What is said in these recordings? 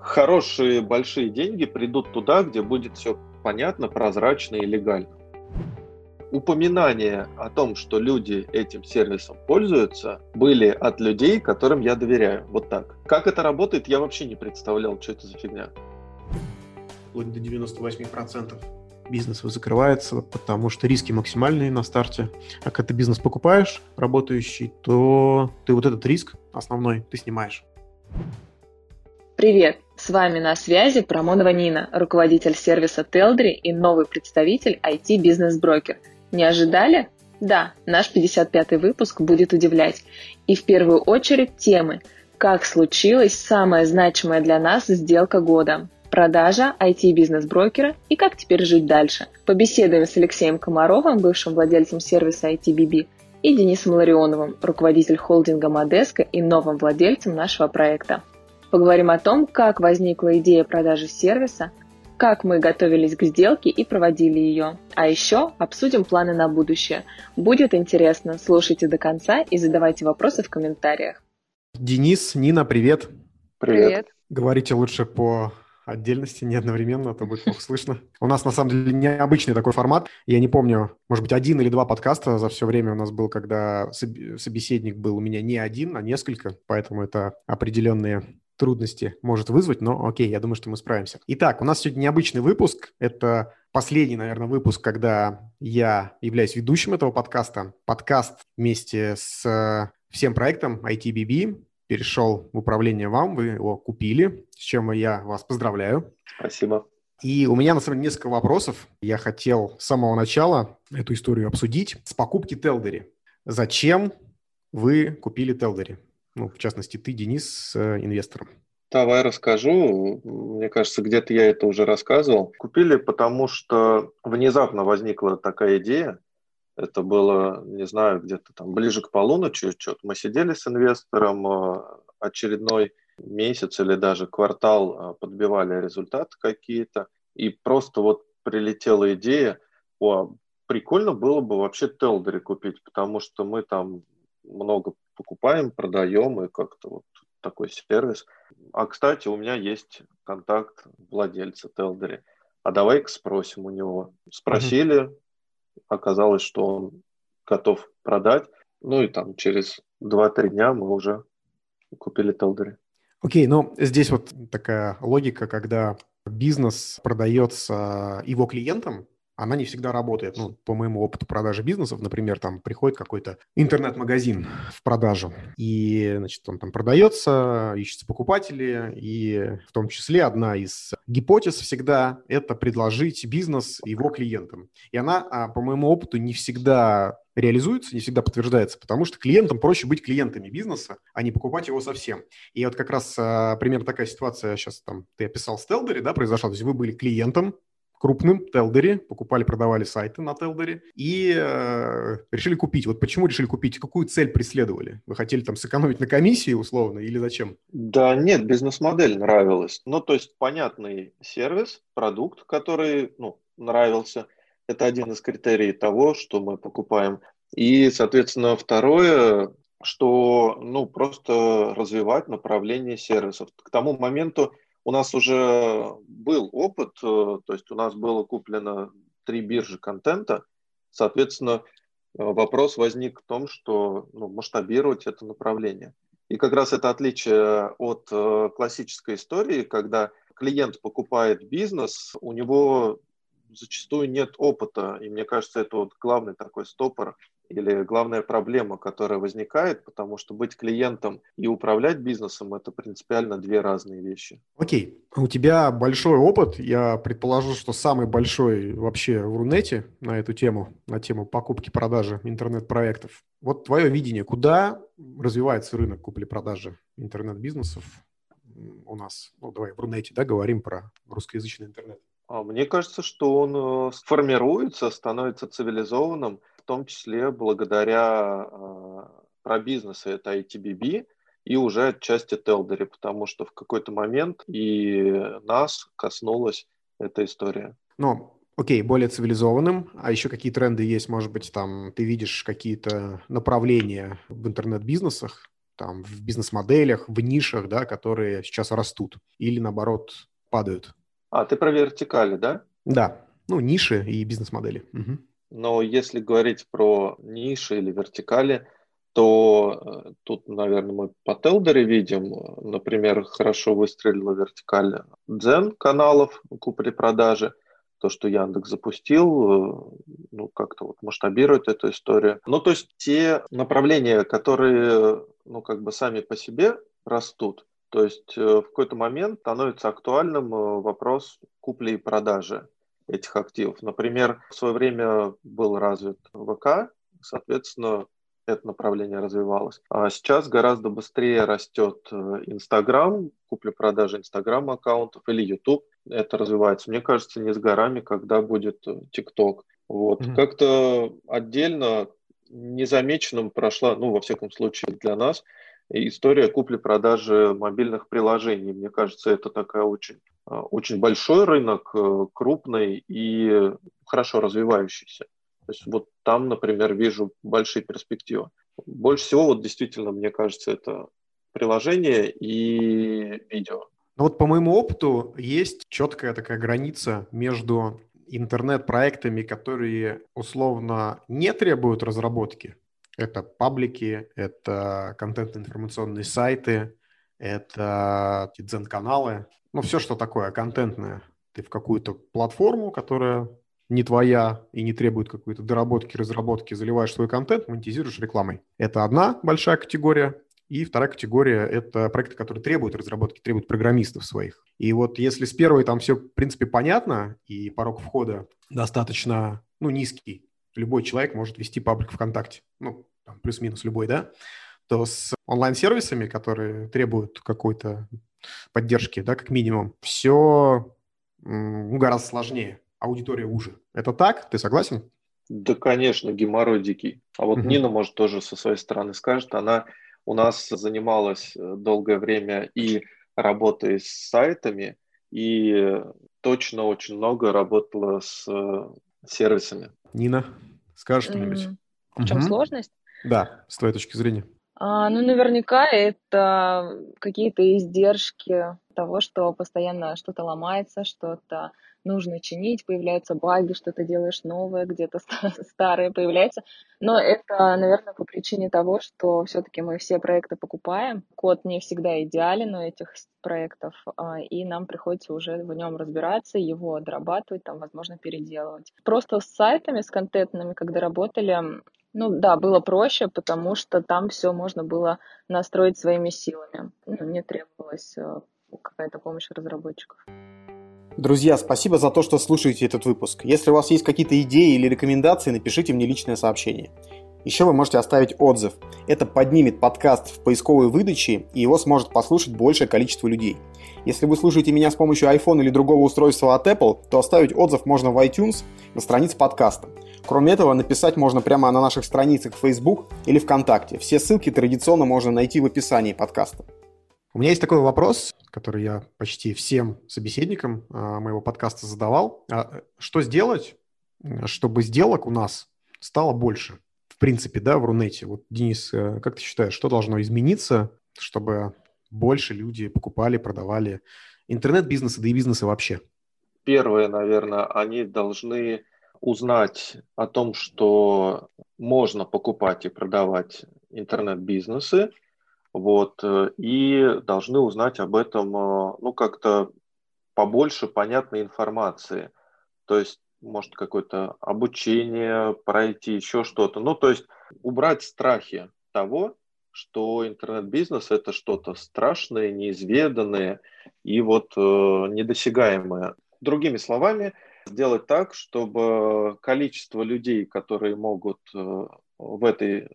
Хорошие большие деньги придут туда, где будет все понятно, прозрачно и легально. Упоминания о том, что люди этим сервисом пользуются, были от людей, которым я доверяю. Вот так. Как это работает, я вообще не представлял, что это за фигня. Вплоть до 98% бизнес закрывается, потому что риски максимальные на старте. А когда ты бизнес покупаешь, работающий, то ты вот этот риск основной ты снимаешь. Привет! С вами на связи Промонова Нина, руководитель сервиса Телдри и новый представитель IT-бизнес-брокер. Не ожидали? Да, наш 55-й выпуск будет удивлять. И в первую очередь темы «Как случилась самая значимая для нас сделка года?» продажа IT-бизнес-брокера и как теперь жить дальше. Побеседуем с Алексеем Комаровым, бывшим владельцем сервиса ITBB, и Денисом Ларионовым, руководитель холдинга Модеско и новым владельцем нашего проекта. Поговорим о том, как возникла идея продажи сервиса, как мы готовились к сделке и проводили ее. А еще обсудим планы на будущее. Будет интересно, слушайте до конца и задавайте вопросы в комментариях. Денис, Нина, привет. Привет. привет. Говорите лучше по отдельности, не одновременно, а то будет плохо слышно. У нас, на самом деле, необычный такой формат. Я не помню, может быть, один или два подкаста за все время у нас был, когда собеседник был у меня не один, а несколько, поэтому это определенные трудности может вызвать, но окей, я думаю, что мы справимся. Итак, у нас сегодня необычный выпуск. Это последний, наверное, выпуск, когда я являюсь ведущим этого подкаста. Подкаст вместе с всем проектом ITBB перешел в управление вам, вы его купили, с чем я вас поздравляю. Спасибо. И у меня, на самом деле, несколько вопросов. Я хотел с самого начала эту историю обсудить. С покупки Телдери. Зачем вы купили Телдери? Ну, в частности, ты, Денис, с э, инвестором? Давай расскажу. Мне кажется, где-то я это уже рассказывал. Купили, потому что внезапно возникла такая идея. Это было, не знаю, где-то там ближе к полуночи. Что-то мы сидели с инвестором э, очередной месяц или даже квартал э, подбивали результаты какие-то. И просто вот прилетела идея, о, прикольно было бы вообще Телдери купить, потому что мы там много покупаем, продаем и как-то вот такой сервис. А, кстати, у меня есть контакт владельца Телдери. А давай-ка спросим у него. Спросили, mm-hmm. оказалось, что он готов продать. Ну и там через 2-3 дня мы уже купили Телдери. Окей, okay, ну здесь вот такая логика, когда бизнес продается его клиентам, она не всегда работает. Ну, по моему опыту продажи бизнесов, например, там приходит какой-то интернет-магазин в продажу, и, значит, он там продается, ищутся покупатели, и в том числе одна из гипотез всегда – это предложить бизнес его клиентам. И она, а, по моему опыту, не всегда реализуется, не всегда подтверждается, потому что клиентам проще быть клиентами бизнеса, а не покупать его совсем. И вот как раз а, примерно такая ситуация сейчас там ты описал с да, произошла. То есть вы были клиентом крупным Телдери, покупали, продавали сайты на Телдери и э, решили купить. Вот почему решили купить? Какую цель преследовали? Вы хотели там сэкономить на комиссии условно или зачем? Да нет, бизнес-модель нравилась. Ну, то есть понятный сервис, продукт, который ну, нравился. Это один из критерий того, что мы покупаем. И, соответственно, второе, что ну, просто развивать направление сервисов. К тому моменту у нас уже был опыт, э, то есть у нас было куплено три биржи контента, соответственно, э, вопрос возник в том, что ну, масштабировать это направление. И как раз это отличие от э, классической истории, когда клиент покупает бизнес, у него зачастую нет опыта, и мне кажется, это вот главный такой стопор или главная проблема, которая возникает, потому что быть клиентом и управлять бизнесом – это принципиально две разные вещи. Окей. У тебя большой опыт. Я предположу, что самый большой вообще в Рунете на эту тему, на тему покупки-продажи интернет-проектов. Вот твое видение, куда развивается рынок купли-продажи интернет-бизнесов у нас? Ну, давай в Рунете, да, говорим про русскоязычный интернет. А мне кажется, что он э, формируется, становится цивилизованным – том числе благодаря э, про бизнесы это ITBB и уже отчасти Телдери, потому что в какой-то момент и нас коснулась эта история. Ну, окей, более цивилизованным. А еще какие тренды есть? Может быть, там ты видишь какие-то направления в интернет-бизнесах, там, в бизнес-моделях, в нишах, да, которые сейчас растут или, наоборот, падают. А, ты про вертикали, да? Да, ну, ниши и бизнес-модели. Угу. Но если говорить про ниши или вертикали, то э, тут, наверное, мы по Телдере видим, например, хорошо выстрелила вертикаль Дзен каналов купли-продажи, то, что Яндекс запустил, э, ну, как-то вот масштабирует эту историю. Ну, то есть те направления, которые, ну, как бы сами по себе растут, то есть э, в какой-то момент становится актуальным вопрос купли и продажи этих активов. Например, в свое время был развит ВК, соответственно, это направление развивалось. А сейчас гораздо быстрее растет э, Инстаграм, купля-продажа Инстаграм аккаунтов или YouTube. Это развивается. Мне кажется, не с горами, когда будет э, ТикТок. Вот. Mm-hmm. Как-то отдельно незамеченным прошла, ну, во всяком случае для нас, история купли-продажи мобильных приложений. Мне кажется, это такая очень, э, очень большой рынок, крупный и хорошо развивающийся. То есть вот там, например, вижу большие перспективы. Больше всего, вот действительно, мне кажется, это приложение и видео. Ну вот по моему опыту есть четкая такая граница между интернет-проектами, которые условно не требуют разработки. Это паблики, это контентно-информационные сайты, это дзен-каналы. Ну, все, что такое контентное. Ты в какую-то платформу, которая не твоя и не требует какой-то доработки, разработки, заливаешь свой контент, монетизируешь рекламой. Это одна большая категория. И вторая категория – это проекты, которые требуют разработки, требуют программистов своих. И вот если с первой там все, в принципе, понятно, и порог входа достаточно ну, низкий, любой человек может вести паблик ВКонтакте, ну, плюс-минус любой, да, то с онлайн-сервисами, которые требуют какой-то поддержки, да, как минимум, все гораздо сложнее аудитория уже. Это так? Ты согласен? Да, конечно, геморрой дикий. А вот угу. Нина, может, тоже со своей стороны скажет. Она у нас занималась э, долгое время и работой с сайтами, и точно очень много работала с э, сервисами. Нина, скажешь что-нибудь? В чем угу. сложность? Да, с твоей точки зрения. А, ну, наверняка это какие-то издержки того, что постоянно что-то ломается, что-то нужно чинить, появляются баги, что-то делаешь новое, где-то старое появляется. Но это, наверное, по причине того, что все-таки мы все проекты покупаем. Код не всегда идеален у этих проектов, а, и нам приходится уже в нем разбираться, его дорабатывать, там, возможно, переделывать. Просто с сайтами, с контентными, когда работали, ну да, было проще, потому что там все можно было настроить своими силами. Ну, не требовалась э, какая-то помощь разработчиков. Друзья, спасибо за то, что слушаете этот выпуск. Если у вас есть какие-то идеи или рекомендации, напишите мне личное сообщение. Еще вы можете оставить отзыв. Это поднимет подкаст в поисковой выдаче, и его сможет послушать большее количество людей. Если вы слушаете меня с помощью iPhone или другого устройства от Apple, то оставить отзыв можно в iTunes на странице подкаста. Кроме этого, написать можно прямо на наших страницах в Facebook или ВКонтакте. Все ссылки традиционно можно найти в описании подкаста. У меня есть такой вопрос, который я почти всем собеседникам а, моего подкаста задавал. А, что сделать, чтобы сделок у нас стало больше? В принципе, да, в Рунете. Вот, Денис, э, как ты считаешь, что должно измениться, чтобы больше люди покупали, продавали интернет-бизнесы, да и бизнесы вообще? Первое, наверное, они должны узнать о том, что можно покупать и продавать интернет-бизнесы, вот, э, и должны узнать об этом, э, ну, как-то побольше понятной информации. То есть, может, какое-то обучение пройти, еще что-то. Ну, то есть, убрать страхи того, что интернет-бизнес – это что-то страшное, неизведанное и вот э, недосягаемое. Другими словами, сделать так, чтобы количество людей, которые могут э, в этой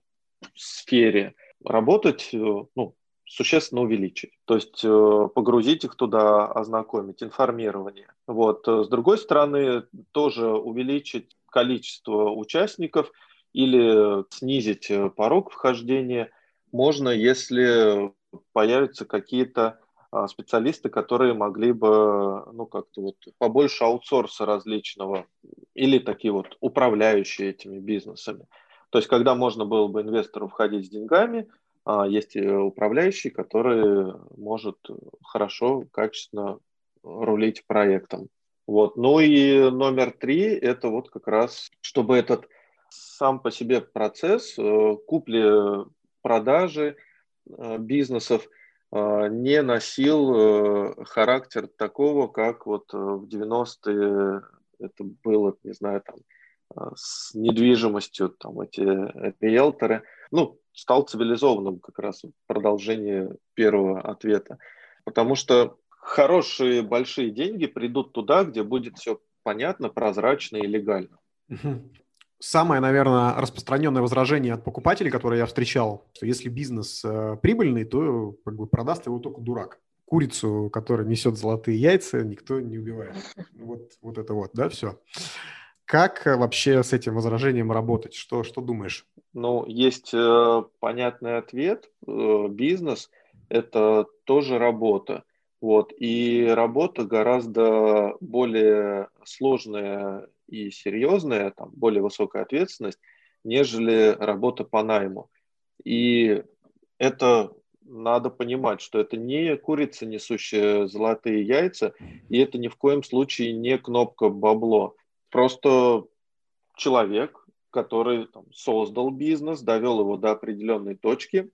сфере работать, э, ну, существенно увеличить. То есть э, погрузить их туда, ознакомить, информирование. Вот. С другой стороны, тоже увеличить количество участников или снизить порог вхождения можно, если появятся какие-то а, специалисты, которые могли бы, ну, как-то вот побольше аутсорса различного или такие вот управляющие этими бизнесами. То есть, когда можно было бы инвестору входить с деньгами, а есть управляющий, который может хорошо, качественно рулить проектом. Вот. Ну и номер три – это вот как раз, чтобы этот сам по себе процесс э, купли-продажи э, бизнесов э, не носил характер такого, как вот в 90-е это было, не знаю, там, с недвижимостью, там, эти риэлторы. Ну, стал цивилизованным как раз продолжение первого ответа. Потому что хорошие большие деньги придут туда, где будет все понятно, прозрачно и легально. Самое, наверное, распространенное возражение от покупателей, которое я встречал, что если бизнес э, прибыльный, то как бы продаст его только дурак. Курицу, которая несет золотые яйца, никто не убивает. Вот, вот это вот, да, все. Как вообще с этим возражением работать? Что, что думаешь? Ну, есть э, понятный ответ. Э, бизнес – это тоже работа. Вот. И работа гораздо более сложная и серьезная, там, более высокая ответственность, нежели работа по найму. И это надо понимать, что это не курица, несущая золотые яйца, и это ни в коем случае не кнопка бабло. Просто человек, который там, создал бизнес, довел его до определенной точки,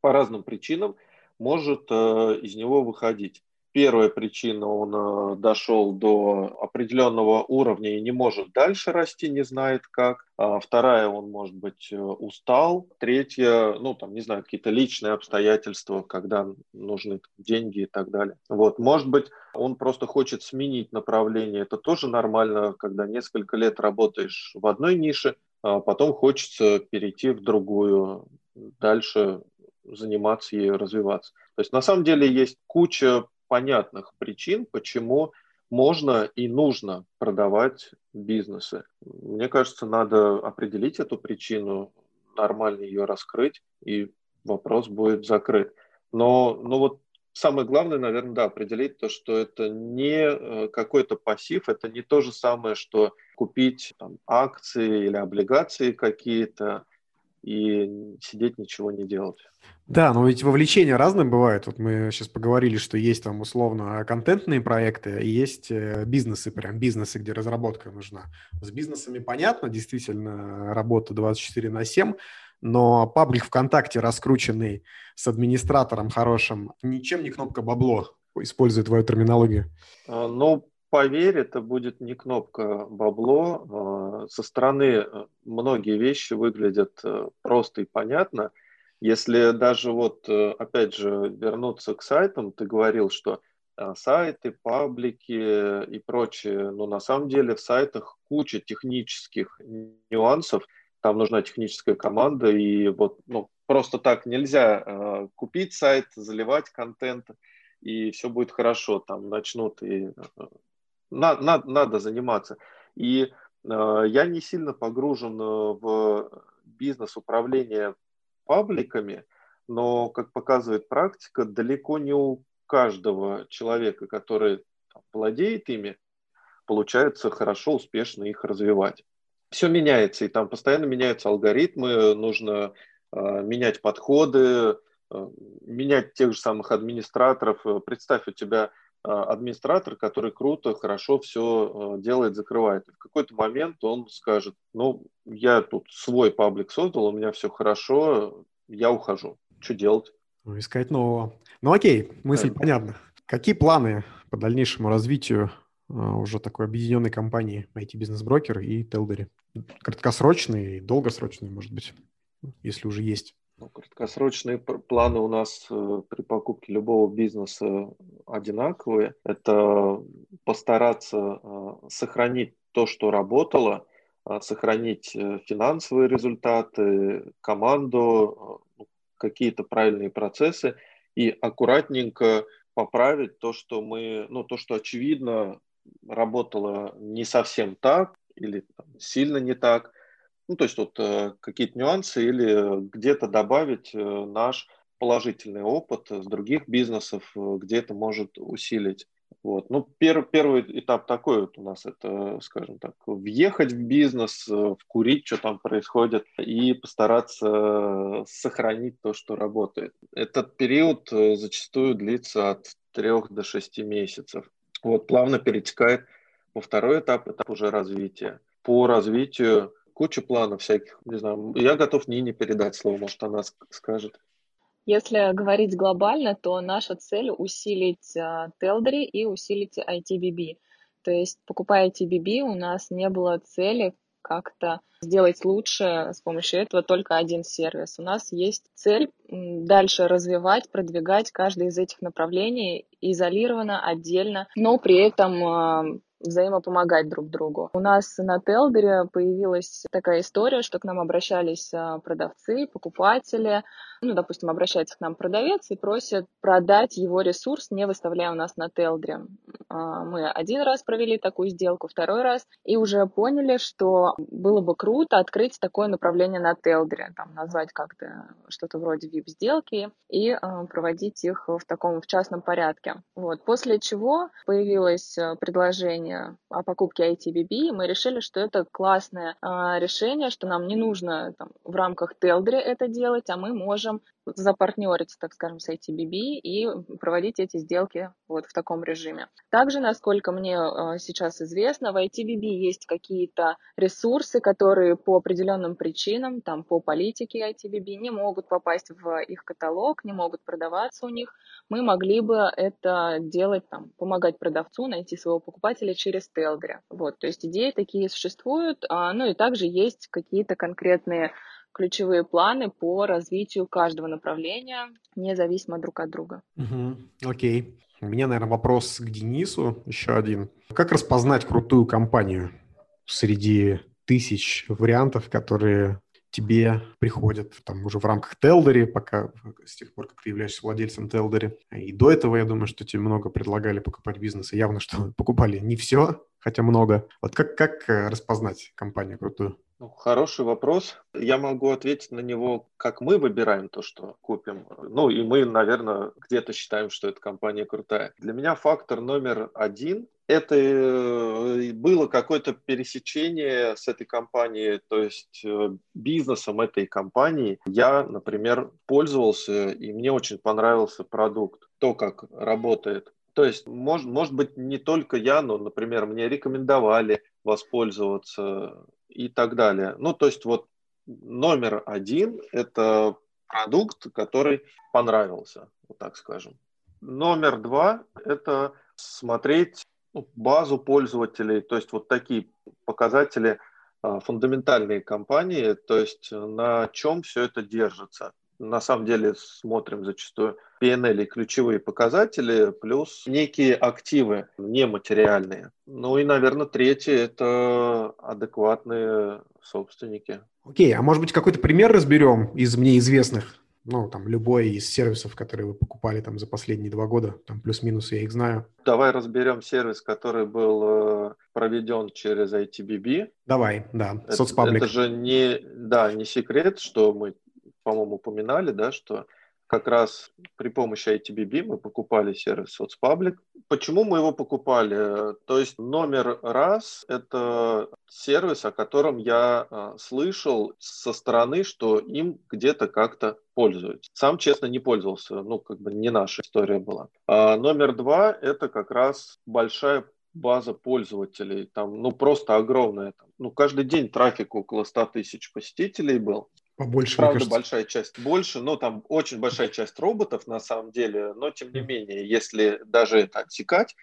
по разным причинам – может э, из него выходить. Первая причина, он э, дошел до определенного уровня и не может дальше расти, не знает как. А вторая, он, может быть, э, устал. Третья, ну, там, не знаю, какие-то личные обстоятельства, когда нужны деньги и так далее. Вот, может быть, он просто хочет сменить направление. Это тоже нормально, когда несколько лет работаешь в одной нише, а потом хочется перейти в другую, дальше заниматься и развиваться. То есть на самом деле есть куча понятных причин, почему можно и нужно продавать бизнесы. Мне кажется, надо определить эту причину, нормально ее раскрыть, и вопрос будет закрыт. Но, но вот самое главное, наверное, да, определить то, что это не э, какой-то пассив, это не то же самое, что купить там, акции или облигации какие-то, и сидеть ничего не делать. Да, но ведь вовлечения разные бывают. Вот мы сейчас поговорили, что есть там условно контентные проекты, и есть э, бизнесы, прям бизнесы, где разработка нужна. С бизнесами понятно, действительно, работа 24 на 7, но паблик ВКонтакте, раскрученный с администратором хорошим, ничем не кнопка бабло, используя твою терминологию. А, ну, поверь, это будет не кнопка бабло. А, со стороны э, многие вещи выглядят э, просто и понятно. Если даже вот, э, опять же, вернуться к сайтам, ты говорил, что сайты, паблики и прочее, но на самом деле в сайтах куча технических нюансов, там нужна техническая команда, и вот ну, просто так нельзя купить сайт, заливать контент, и все будет хорошо, там начнут и на, на, надо заниматься. И э, я не сильно погружен э, в бизнес управления пабликами, но, как показывает практика, далеко не у каждого человека, который там, владеет ими, получается хорошо, успешно их развивать. Все меняется, и там постоянно меняются алгоритмы, нужно э, менять подходы, э, менять тех же самых администраторов. Представь, у тебя администратор, который круто, хорошо все а, делает, закрывает. И в какой-то момент он скажет, ну, я тут свой паблик создал, у меня все хорошо, я ухожу. Что делать? Ну, искать нового. Ну, окей, мысль да. понятна. Какие планы по дальнейшему развитию а, уже такой объединенной компании IT-бизнес-брокер и Телдери? Краткосрочные и долгосрочные, может быть, если уже есть. Ну, краткосрочные планы у нас э, при покупке любого бизнеса одинаковые. Это постараться э, сохранить то, что работало, э, сохранить финансовые результаты, команду, ну, какие-то правильные процессы и аккуратненько поправить то, что мы, ну, то, что очевидно работало не совсем так или там, сильно не так, ну, то есть вот э, какие-то нюансы или где-то добавить э, наш положительный опыт с других бизнесов, э, где это может усилить. Вот. Ну, пер, первый этап такой вот у нас, это, скажем так, въехать в бизнес, вкурить, что там происходит, и постараться сохранить то, что работает. Этот период зачастую длится от трех до шести месяцев. Вот, плавно перетекает во второй этап, этап уже развития. По развитию куча планов всяких, не знаю, я готов Нине передать слово, может, она скажет. Если говорить глобально, то наша цель усилить Телдри и усилить ITBB. То есть, покупая ITBB, у нас не было цели как-то сделать лучше с помощью этого только один сервис. У нас есть цель дальше развивать, продвигать каждый из этих направлений изолированно, отдельно, но при этом взаимопомогать друг другу. У нас на Телдере появилась такая история, что к нам обращались а, продавцы, покупатели, ну, допустим, обращается к нам продавец и просит продать его ресурс, не выставляя у нас на Телдре. А, мы один раз провели такую сделку, второй раз, и уже поняли, что было бы круто открыть такое направление на Телдре, там, назвать как-то что-то вроде VIP-сделки и а, проводить их в таком в частном порядке. Вот. После чего появилось предложение решение о покупке ITBB, мы решили, что это классное а, решение, что нам не нужно там, в рамках Телдри это делать, а мы можем запартнериться, так скажем, с ITBB и проводить эти сделки вот в таком режиме. Также, насколько мне а, сейчас известно, в ITBB есть какие-то ресурсы, которые по определенным причинам, там, по политике ITBB не могут попасть в их каталог, не могут продаваться у них. Мы могли бы это делать, там, помогать продавцу найти своего покупателя через Телдри. Вот, то есть идеи такие существуют, а, ну и также есть какие-то конкретные ключевые планы по развитию каждого направления, независимо друг от друга. Угу, окей. У меня, наверное, вопрос к Денису, еще один. Как распознать крутую компанию среди тысяч вариантов, которые тебе приходят там уже в рамках Телдери, пока с тех пор, как ты являешься владельцем Телдери. И до этого, я думаю, что тебе много предлагали покупать бизнес, и явно, что покупали не все, хотя много. Вот как, как э, распознать компанию крутую? Ну, хороший вопрос. Я могу ответить на него, как мы выбираем то, что купим. Ну, и мы, наверное, где-то считаем, что эта компания крутая. Для меня фактор номер один – это э, было какое-то пересечение с этой компанией, то есть э, бизнесом этой компании. Я, например, пользовался, и мне очень понравился продукт, то, как работает то есть, может, может быть, не только я, но, например, мне рекомендовали воспользоваться и так далее. Ну, то есть, вот номер один – это продукт, который понравился, вот так скажем. Номер два – это смотреть ну, базу пользователей, то есть вот такие показатели а, фундаментальные компании, то есть на чем все это держится на самом деле смотрим зачастую PNL и ключевые показатели, плюс некие активы нематериальные. Ну и, наверное, третье – это адекватные собственники. Окей, а может быть какой-то пример разберем из мне известных? Ну, там, любой из сервисов, которые вы покупали там за последние два года, там, плюс-минус, я их знаю. Давай разберем сервис, который был э, проведен через ITBB. Давай, да, соцпаблик. Это же не, да, не секрет, что мы по-моему, упоминали, да, что как раз при помощи ITBB мы покупали сервис соцпаблик. Почему мы его покупали? То есть номер раз – это сервис, о котором я а, слышал со стороны, что им где-то как-то пользуются. Сам, честно, не пользовался, ну, как бы не наша история была. А номер два – это как раз большая база пользователей, там, ну, просто огромная. Там, ну, каждый день трафик около 100 тысяч посетителей был. Побольше, Правда, кажется. большая часть больше, но там очень большая часть роботов на самом деле, но тем не менее, если даже это отсекать,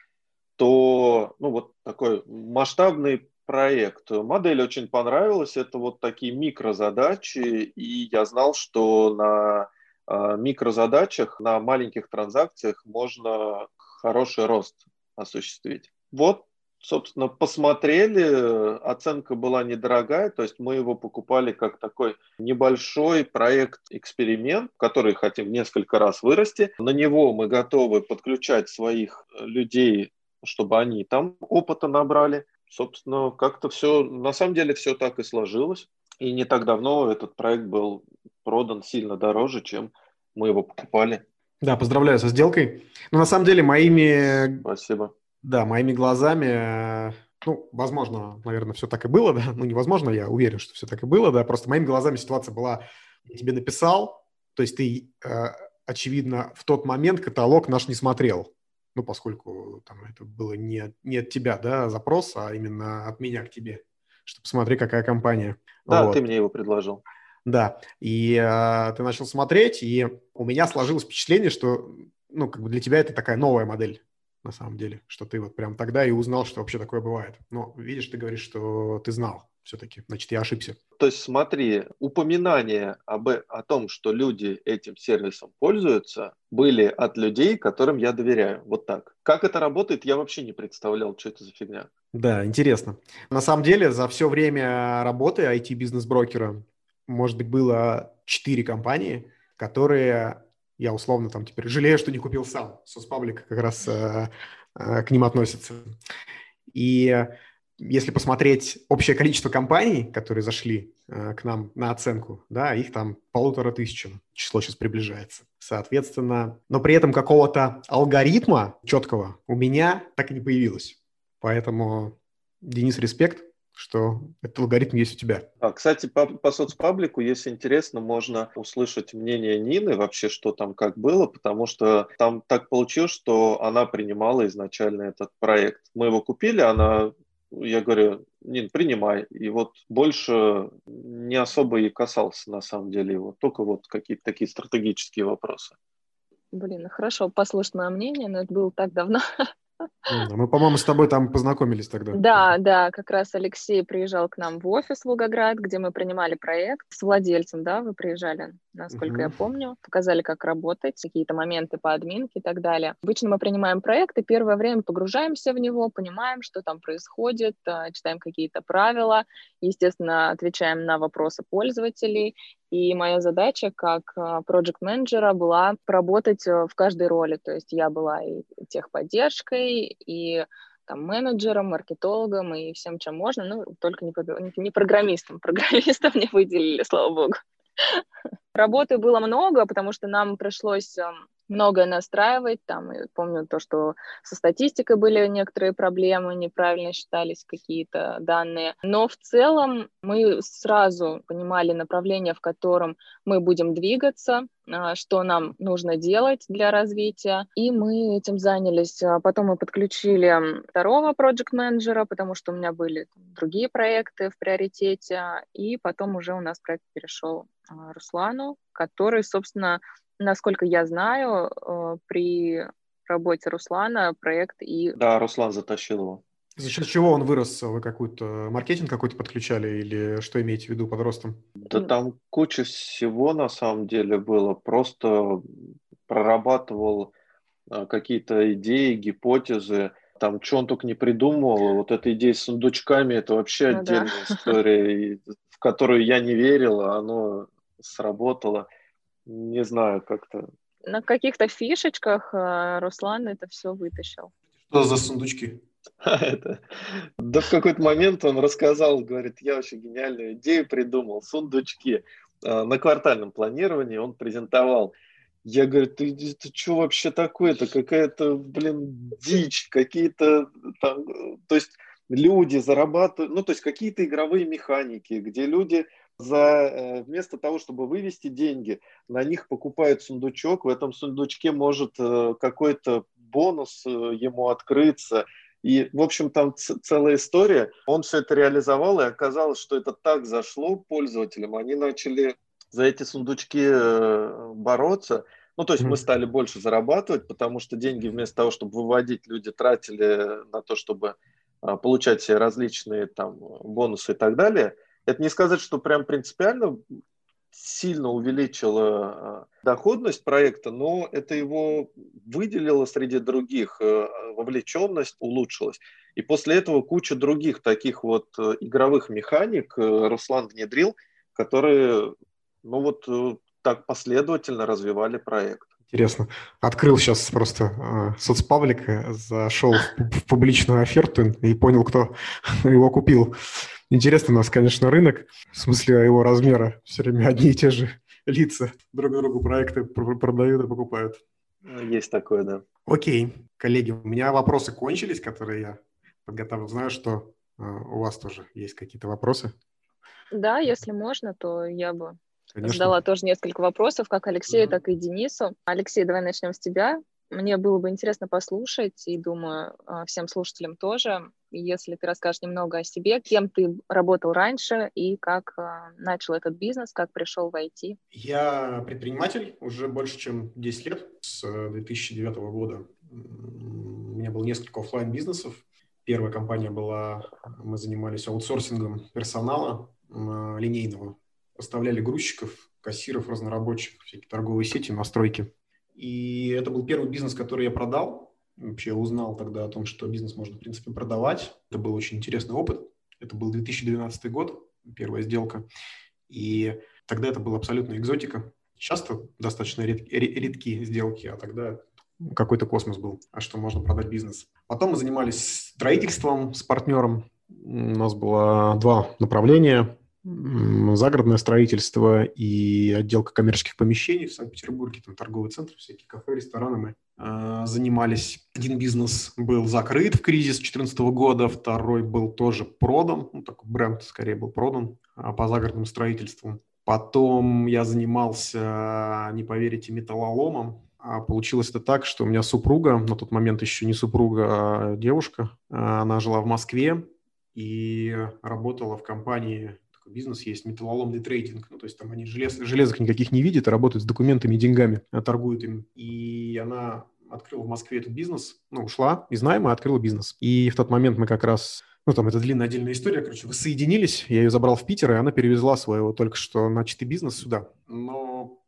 то ну, вот такой масштабный проект. Модель очень понравилась, это вот такие микрозадачи, и я знал, что на э, микрозадачах, на маленьких транзакциях можно хороший рост осуществить. Вот собственно, посмотрели, оценка была недорогая, то есть мы его покупали как такой небольшой проект-эксперимент, который хотим несколько раз вырасти. На него мы готовы подключать своих людей, чтобы они там опыта набрали. Собственно, как-то все, на самом деле все так и сложилось. И не так давно этот проект был продан сильно дороже, чем мы его покупали. Да, поздравляю со сделкой. Но на самом деле моими Спасибо Да, моими глазами, э, ну, возможно, наверное, все так и было, да, ну, невозможно, я уверен, что все так и было, да, просто моими глазами ситуация была, я тебе написал, то есть ты, э, очевидно, в тот момент каталог наш не смотрел, ну, поскольку там это было не, не от тебя, да, запрос, а именно от меня к тебе, что посмотри, какая компания. Да, вот. ты мне его предложил. Да, и э, ты начал смотреть, и у меня сложилось впечатление, что, ну, как бы для тебя это такая новая модель, на самом деле, что ты вот прям тогда и узнал, что вообще такое бывает. Но видишь, ты говоришь, что ты знал все-таки, значит, я ошибся. То есть смотри, упоминания об, о том, что люди этим сервисом пользуются, были от людей, которым я доверяю. Вот так. Как это работает, я вообще не представлял, что это за фигня. Да, интересно. На самом деле, за все время работы IT-бизнес-брокера, может быть, было четыре компании, которые я условно там теперь жалею, что не купил сам. Соцпаблик как раз э, э, к ним относится. И если посмотреть общее количество компаний, которые зашли э, к нам на оценку, да, их там полутора тысячам, число сейчас приближается. Соответственно, но при этом какого-то алгоритма четкого у меня так и не появилось. Поэтому, Денис, респект, что этот алгоритм есть у тебя. А, кстати, по, по соцпаблику, если интересно, можно услышать мнение Нины вообще, что там как было, потому что там так получилось, что она принимала изначально этот проект. Мы его купили, она я говорю, Нин, принимай. И вот больше не особо и касался на самом деле его, только вот какие-то такие стратегические вопросы. Блин, хорошо, послушать мое мнение, но это было так давно. Мы, по-моему, с тобой там познакомились тогда. Да, да, как раз Алексей приезжал к нам в офис в Волгоград, где мы принимали проект с владельцем, да, вы приезжали, насколько угу. я помню, показали, как работать, какие-то моменты по админке и так далее. Обычно мы принимаем проект, и первое время погружаемся в него, понимаем, что там происходит, а, читаем какие-то правила, естественно, отвечаем на вопросы пользователей, и моя задача как проект-менеджера была поработать э, в каждой роли. То есть я была и техподдержкой, и там, менеджером, маркетологом и всем, чем можно, ну, только не, не программистом. Программистов не выделили, слава богу. Работы было много, потому что нам пришлось эм, многое настраивать. Там, я помню то, что со статистикой были некоторые проблемы, неправильно считались какие-то данные. Но в целом мы сразу понимали направление, в котором мы будем двигаться, а, что нам нужно делать для развития, и мы этим занялись. А потом мы подключили второго проект-менеджера, потому что у меня были другие проекты в приоритете, и потом уже у нас проект перешел а, Руслану, который, собственно, насколько я знаю, э, при работе Руслана проект и... Да, Руслан затащил его. За счет чего он вырос? Вы какой-то маркетинг какой-то подключали или что имеете в виду под ростом? Да там куча всего на самом деле было. Просто прорабатывал э, какие-то идеи, гипотезы. Там, что он только не придумывал. Вот эта идея с сундучками, это вообще ну, отдельная да. история, в которую я не верил, а оно сработало не знаю, как-то. На каких-то фишечках э, Руслан это все вытащил. Что за сундучки? это... Да в какой-то момент он рассказал, говорит, я очень гениальную идею придумал, сундучки. Э, на квартальном планировании он презентовал. Я говорю, ты, ты что вообще такое-то? Какая-то, блин, дичь, какие-то там... То есть люди зарабатывают, ну, то есть какие-то игровые механики, где люди за, э, вместо того, чтобы вывести деньги, на них покупают сундучок, в этом сундучке может э, какой-то бонус э, ему открыться. И, в общем, там целая история. Он все это реализовал, и оказалось, что это так зашло пользователям. Они начали за эти сундучки бороться. Ну, то есть мы стали больше зарабатывать, потому что деньги вместо того, чтобы выводить, люди тратили на то, чтобы получать все различные там бонусы и так далее – это не сказать, что прям принципиально сильно увеличило э, доходность проекта, но это его выделило среди других, э, вовлеченность улучшилась. И после этого куча других таких вот э, игровых механик Руслан внедрил, которые, ну вот, так последовательно развивали проект. Интересно. Открыл сейчас просто э, соцпаблик, зашел в, в публичную оферту и понял, кто его купил. Интересно у нас, конечно, рынок, в смысле его размера. Все время одни и те же лица друг другу проекты продают и покупают. Есть такое, да. Окей. Коллеги, у меня вопросы кончились, которые я подготовил. Знаю, что э, у вас тоже есть какие-то вопросы. Да, если можно, то я бы Конечно. задала тоже несколько вопросов, как Алексею, mm-hmm. так и Денису. Алексей, давай начнем с тебя. Мне было бы интересно послушать, и думаю, а, всем слушателям тоже, если ты расскажешь немного о себе, кем ты работал раньше и как а, начал этот бизнес, как пришел в IT. Я предприниматель уже больше, чем 10 лет, с 2009 года. У меня было несколько офлайн бизнесов Первая компания была, мы занимались аутсорсингом персонала линейного, поставляли грузчиков, кассиров, разнорабочих, всякие торговые сети, настройки. И это был первый бизнес, который я продал. Вообще узнал тогда о том, что бизнес можно, в принципе, продавать. Это был очень интересный опыт. Это был 2012 год, первая сделка. И тогда это была абсолютная экзотика. Часто достаточно редки, редкие сделки, а тогда какой-то космос был, а что можно продать бизнес. Потом мы занимались строительством с партнером. У нас было два направления загородное строительство и отделка коммерческих помещений в Санкт-Петербурге, там торговый центр, всякие кафе, рестораны мы э, занимались. Один бизнес был закрыт в кризис 2014 года, второй был тоже продан, ну, такой бренд скорее был продан э, по загородному строительству. Потом я занимался, не поверите, металлоломом. А получилось это так, что у меня супруга, на тот момент еще не супруга, а девушка, а, она жила в Москве и работала в компании такой бизнес есть, металлоломный трейдинг. Ну, то есть там они желез, железок никаких не видят, работают с документами и деньгами, а торгуют им. И она открыла в Москве этот бизнес, ну, ушла из найма открыла бизнес. И в тот момент мы как раз ну, там это длинная отдельная история, короче, вы соединились, я ее забрал в Питер, и она перевезла своего только что начатый бизнес сюда. Но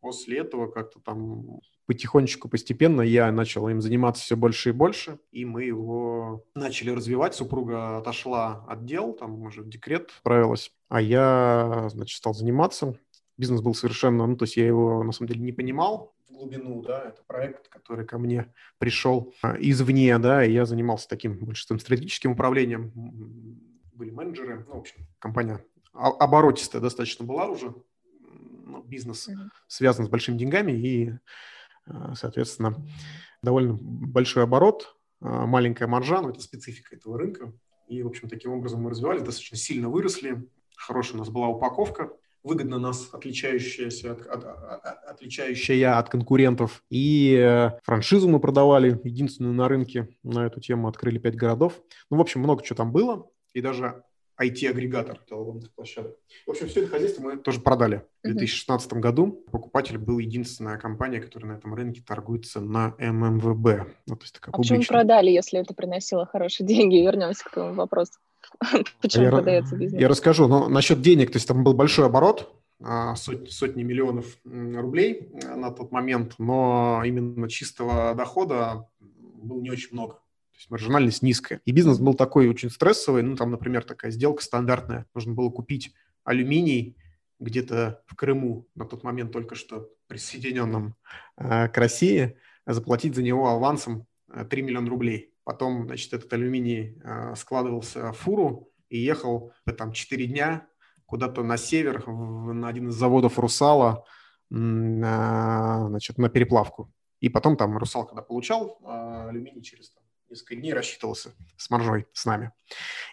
после этого как-то там потихонечку, постепенно я начал им заниматься все больше и больше, и мы его начали развивать. Супруга отошла от дел, там уже в декрет отправилась, а я, значит, стал заниматься. Бизнес был совершенно, ну, то есть я его, на самом деле, не понимал в глубину, да, это проект, который ко мне пришел а, извне, да, и я занимался таким больше стратегическим управлением, были менеджеры, ну, в общем, компания оборотистая достаточно была уже, ну, бизнес mm-hmm. связан с большими деньгами, и а, соответственно, довольно большой оборот, а, маленькая маржа, но это специфика этого рынка. И, в общем, таким образом мы развивались, достаточно сильно выросли. Хорошая у нас была упаковка, выгодно нас отличающаяся от, от, от, отличающая от конкурентов. И э, франшизу мы продавали, единственную на рынке на эту тему открыли пять городов. Ну, в общем, много чего там было. И даже IT-агрегатор металлоломных площадок. В общем, все это хозяйство мы тоже продали. В 2016 году покупатель был единственная компания, которая на этом рынке торгуется на ММВБ. Ну, то есть такая а публичная. почему продали, если это приносило хорошие деньги? Вернемся к твоему вопросу. Почему я, продается бизнес? Я расскажу. Но насчет денег, то есть там был большой оборот, а, сотни, сотни миллионов рублей на тот момент, но именно чистого дохода было не очень много. То есть маржинальность низкая. И бизнес был такой очень стрессовый. Ну, там, например, такая сделка стандартная. Нужно было купить алюминий где-то в Крыму, на тот момент только что присоединенном э, к России, заплатить за него авансом 3 э, миллиона рублей. Потом, значит, этот алюминий э, складывался в фуру и ехал там 4 дня куда-то на север, на один из заводов «Русала», на, значит, на переплавку. И потом там «Русал», когда получал алюминий через там, несколько дней рассчитывался с маржой с нами.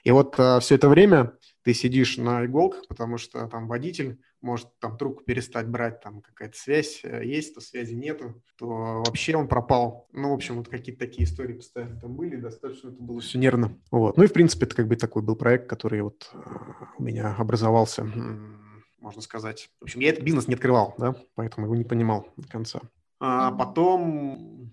И вот а, все это время ты сидишь на иголках, потому что там водитель может там трубку перестать брать, там какая-то связь э, есть, то связи нету, то вообще он пропал. Ну, в общем, вот какие-то такие истории постоянно там были, достаточно это было все нервно. Вот. Ну и, в принципе, это как бы такой был проект, который вот э, у меня образовался, можно сказать. В общем, я этот бизнес не открывал, да, поэтому его не понимал до конца. А потом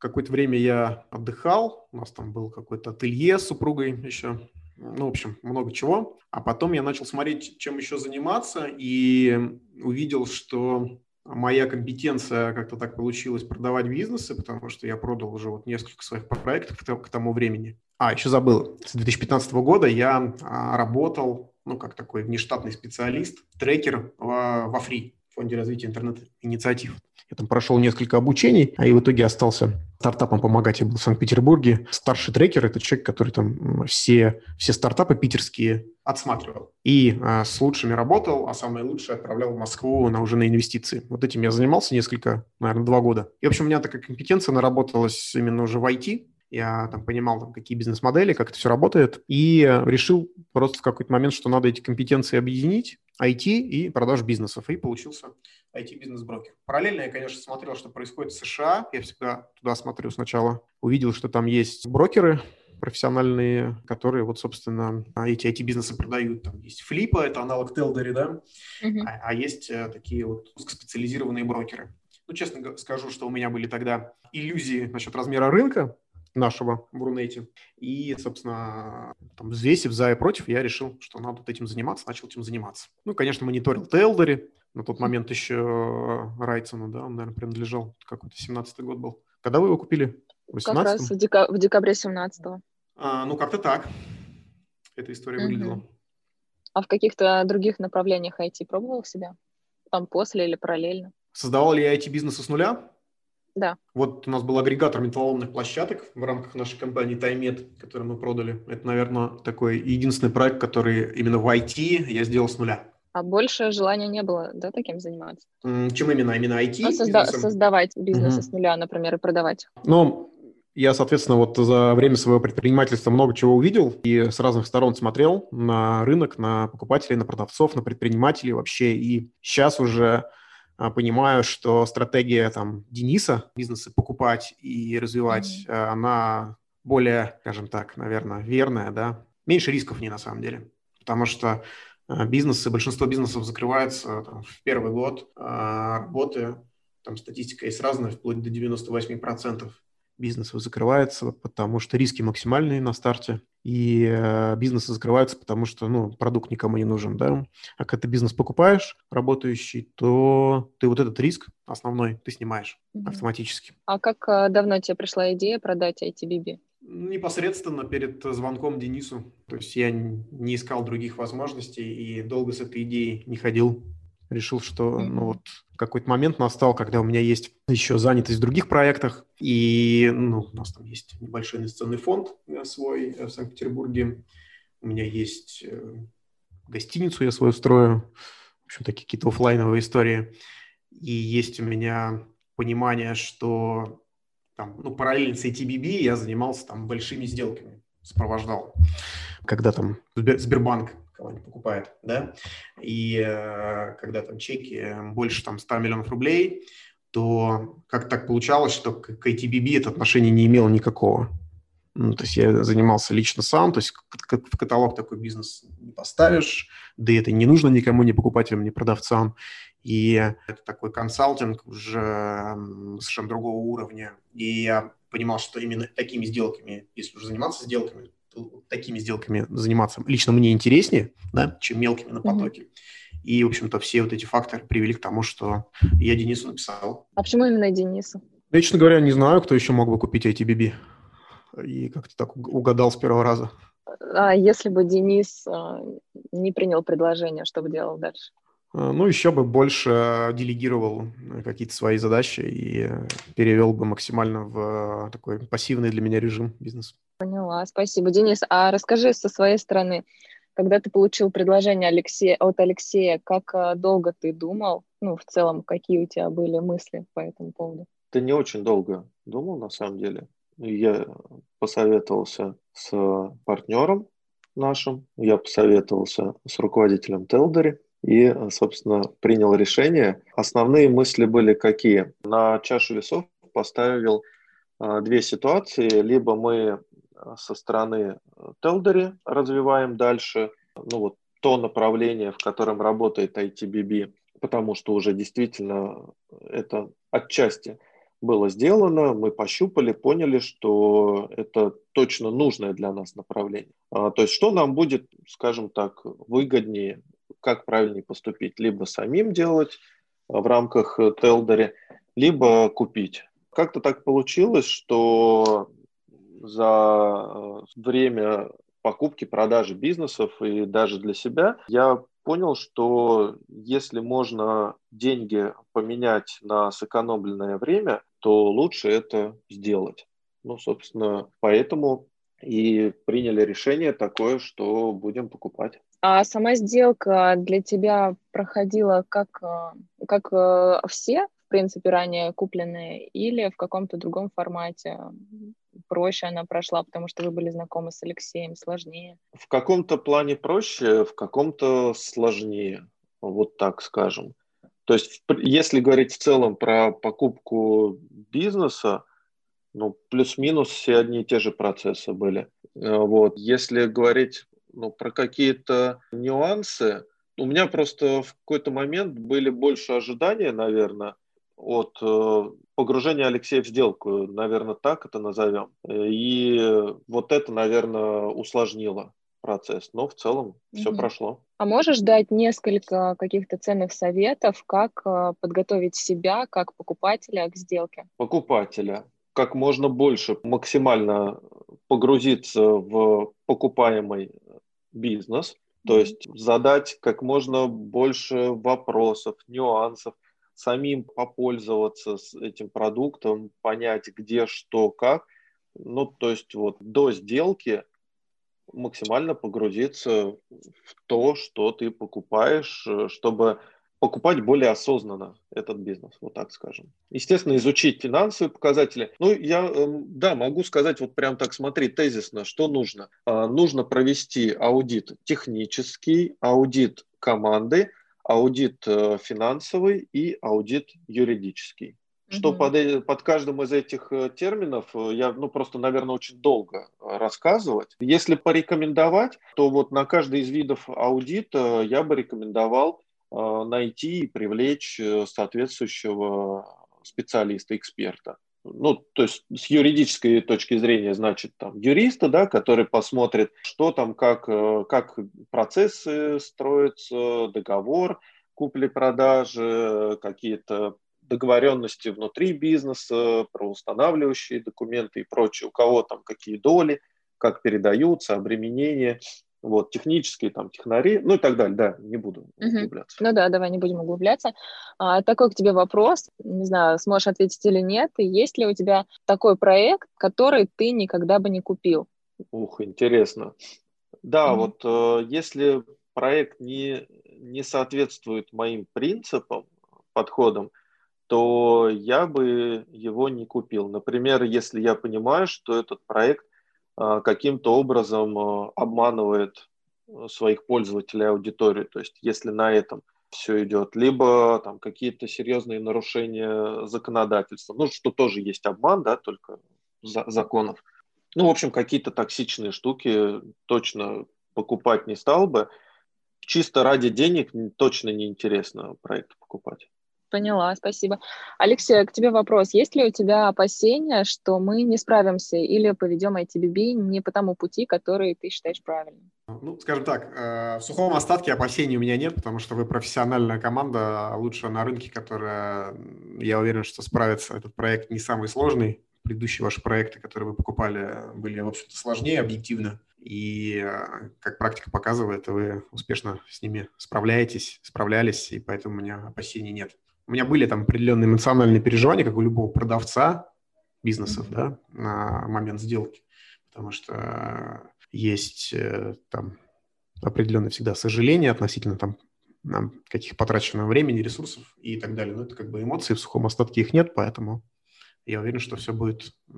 какое-то время я отдыхал, у нас там был какой-то ателье с супругой еще, ну, в общем, много чего. А потом я начал смотреть, чем еще заниматься, и увидел, что моя компетенция как-то так получилось продавать бизнесы, потому что я продал уже вот несколько своих проектов к тому времени. А, еще забыл, с 2015 года я а, работал, ну, как такой внештатный специалист, трекер во Фри, Фонде развития интернет-инициатив. Я там прошел несколько обучений, а и в итоге остался стартапам помогать. Я был в Санкт-Петербурге. Старший трекер – это человек, который там все, все стартапы питерские отсматривал. И а, с лучшими работал, а самое лучшее отправлял в Москву на уже на инвестиции. Вот этим я занимался несколько, наверное, два года. И, в общем, у меня такая компетенция наработалась именно уже в IT. Я там понимал, там, какие бизнес-модели, как это все работает, и решил просто в какой-то момент, что надо эти компетенции объединить, IT и продаж бизнесов, и получился IT-бизнес-брокер. Параллельно я, конечно, смотрел, что происходит в США, я всегда туда смотрю сначала, увидел, что там есть брокеры, профессиональные, которые вот, собственно, эти IT-бизнесы продают. Там есть Флипа, это аналог Телдери, да, uh-huh. а, а есть а, такие вот специализированные брокеры. Ну, честно скажу, что у меня были тогда иллюзии насчет размера рынка нашего в Рунете. И, собственно, там, взвесив за и против, я решил, что надо этим заниматься, начал этим заниматься. Ну, конечно, мониторил Телдери, на тот момент еще Райцену, да, он, наверное, принадлежал, какой-то 17-й год был. Когда вы его купили? В 18 Как раз в, дека- в декабре 17-го. А, ну, как-то так эта история mm-hmm. выглядела. А в каких-то других направлениях IT пробовал себя? Там после или параллельно? Создавал ли я IT-бизнес с нуля? Да. Вот у нас был агрегатор металлоломных площадок в рамках нашей компании Таймет, который мы продали. Это, наверное, такой единственный проект, который именно в IT я сделал с нуля. А больше желания не было, да, таким заниматься? Чем именно? Именно IT? Ну, созда- создавать бизнес угу. с нуля, например, и продавать. Ну, я, соответственно, вот за время своего предпринимательства много чего увидел и с разных сторон смотрел на рынок, на покупателей, на продавцов, на предпринимателей вообще. И сейчас уже понимаю, что стратегия там Дениса бизнесы покупать и развивать, mm-hmm. она более, скажем так, наверное, верная, да. Меньше рисков не на самом деле. Потому что а, бизнесы, большинство бизнесов закрывается там, в первый год а работы, там статистика есть разная, вплоть до 98% бизнесов закрывается, потому что риски максимальные на старте, и э, бизнесы закрываются, потому что ну, продукт никому не нужен. Да? А когда ты бизнес покупаешь, работающий, то ты вот этот риск основной ты снимаешь mm-hmm. автоматически. А как э, давно тебе пришла идея продать ITBB? Непосредственно перед звонком Денису. То есть я не искал других возможностей и долго с этой идеей не ходил решил, что ну, вот какой-то момент настал, когда у меня есть еще занятость в других проектах, и ну, у нас там есть небольшой инвестиционный фонд э, свой э, в Санкт-Петербурге, у меня есть э, гостиницу я свою строю, в общем, такие какие-то офлайновые истории, и есть у меня понимание, что там, ну, параллельно с ATBB я занимался там большими сделками, сопровождал. Когда там Сбербанк кого-нибудь покупает, да, и э, когда там чеки больше там 100 миллионов рублей, то как так получалось, что к ITBB это отношение не имело никакого. Ну, то есть я занимался лично сам, то есть в каталог такой бизнес не поставишь, да и это не нужно никому, ни покупателям, ни продавцам. И это такой консалтинг уже совершенно другого уровня. И я понимал, что именно такими сделками, если уже заниматься сделками, такими сделками заниматься лично мне интереснее, да, чем мелкими на потоке. Mm-hmm. И, в общем-то, все вот эти факторы привели к тому, что я Денису написал. А почему именно Денису? Я, честно говоря, не знаю, кто еще мог бы купить ITBB. И как-то так угадал с первого раза. А если бы Денис а, не принял предложение, что бы делал дальше? А, ну, еще бы больше делегировал какие-то свои задачи и перевел бы максимально в такой пассивный для меня режим бизнес. Поняла, спасибо. Денис, а расскажи со своей стороны, когда ты получил предложение Алексея, от Алексея, как э, долго ты думал? Ну, в целом, какие у тебя были мысли по этому поводу? Ты не очень долго думал, на самом деле. Я посоветовался с партнером нашим, я посоветовался с руководителем Телдери и, собственно, принял решение. Основные мысли были какие? На чашу весов поставил э, две ситуации. Либо мы со стороны Телдери развиваем дальше, ну вот то направление, в котором работает ITBB, потому что уже действительно это отчасти было сделано, мы пощупали, поняли, что это точно нужное для нас направление. А, то есть что нам будет, скажем так, выгоднее, как правильнее поступить, либо самим делать в рамках Телдери, либо купить. Как-то так получилось, что за э, время покупки, продажи бизнесов и даже для себя, я понял, что если можно деньги поменять на сэкономленное время, то лучше это сделать. Ну, собственно, поэтому и приняли решение такое, что будем покупать. А сама сделка для тебя проходила как, э, как э, все, в принципе, ранее купленные, или в каком-то другом формате? проще она прошла, потому что вы были знакомы с Алексеем, сложнее? В каком-то плане проще, в каком-то сложнее, вот так скажем. То есть, если говорить в целом про покупку бизнеса, ну, плюс-минус все одни и те же процессы были. Э, вот. Если говорить ну, про какие-то нюансы, у меня просто в какой-то момент были больше ожидания, наверное, от э, погружения Алексея в сделку, наверное, так это назовем. И вот это, наверное, усложнило процесс, но в целом все прошло. А можешь дать несколько каких-то ценных советов, как э, подготовить себя как покупателя к сделке? Покупателя как можно больше, максимально погрузиться в покупаемый бизнес, то есть задать как можно больше вопросов, нюансов, самим попользоваться с этим продуктом, понять, где, что, как. Ну, то есть вот до сделки максимально погрузиться в то, что ты покупаешь, э, чтобы покупать более осознанно этот бизнес, вот так скажем. Естественно, изучить финансовые показатели. Ну, я, эм, да, могу сказать вот прям так, смотри, тезисно, что нужно. А, нужно провести аудит технический, аудит команды, аудит э, финансовый и аудит юридический. Что под, э, под каждым из этих э, терминов я, ну, просто, наверное, очень долго рассказывать. Если порекомендовать, то вот на каждый из видов аудита я бы рекомендовал найти и привлечь э, соответствующего специалиста, эксперта. Ну, то есть с юридической точки зрения, значит, там юриста, да, который посмотрит, что там, как, э, как процессы строятся, договор купли-продажи, какие-то договоренности внутри бизнеса, правоустанавливающие документы и прочее, у кого там какие доли, как передаются, обременения вот, технические, там, технари, ну и так далее, да, не буду углубляться. Ну да, давай не будем углубляться. А, такой к тебе вопрос, не знаю, сможешь ответить или нет, есть ли у тебя такой проект, который ты никогда бы не купил? Ух, интересно. Да, mm-hmm. вот э, если проект не, не соответствует моим принципам, подходам, то я бы его не купил. Например, если я понимаю, что этот проект каким-то образом а, обманывает э, своих пользователей аудиторию. То есть если на этом все идет, либо там какие-то серьезные нарушения законодательства, ну, что тоже есть обман, да, только за, законов. Ну, в общем, какие-то токсичные штуки точно покупать не стал бы. Чисто ради денег точно неинтересно проект покупать. Поняла, спасибо. Алексей, к тебе вопрос. Есть ли у тебя опасения, что мы не справимся или поведем ITBB не по тому пути, который ты считаешь правильным? Ну, скажем так, э, в сухом остатке опасений у меня нет, потому что вы профессиональная команда, лучшая на рынке, которая, я уверен, что справится. Этот проект не самый сложный. Предыдущие ваши проекты, которые вы покупали, были, в общем-то, сложнее объективно. И, э, как практика показывает, вы успешно с ними справляетесь, справлялись, и поэтому у меня опасений нет у меня были там определенные эмоциональные переживания, как у любого продавца бизнесов, да, на момент сделки, потому что есть э, там определенное всегда сожаление относительно там каких потраченного времени, ресурсов и так далее. Но это как бы эмоции, в сухом остатке их нет, поэтому я уверен, что все будет э,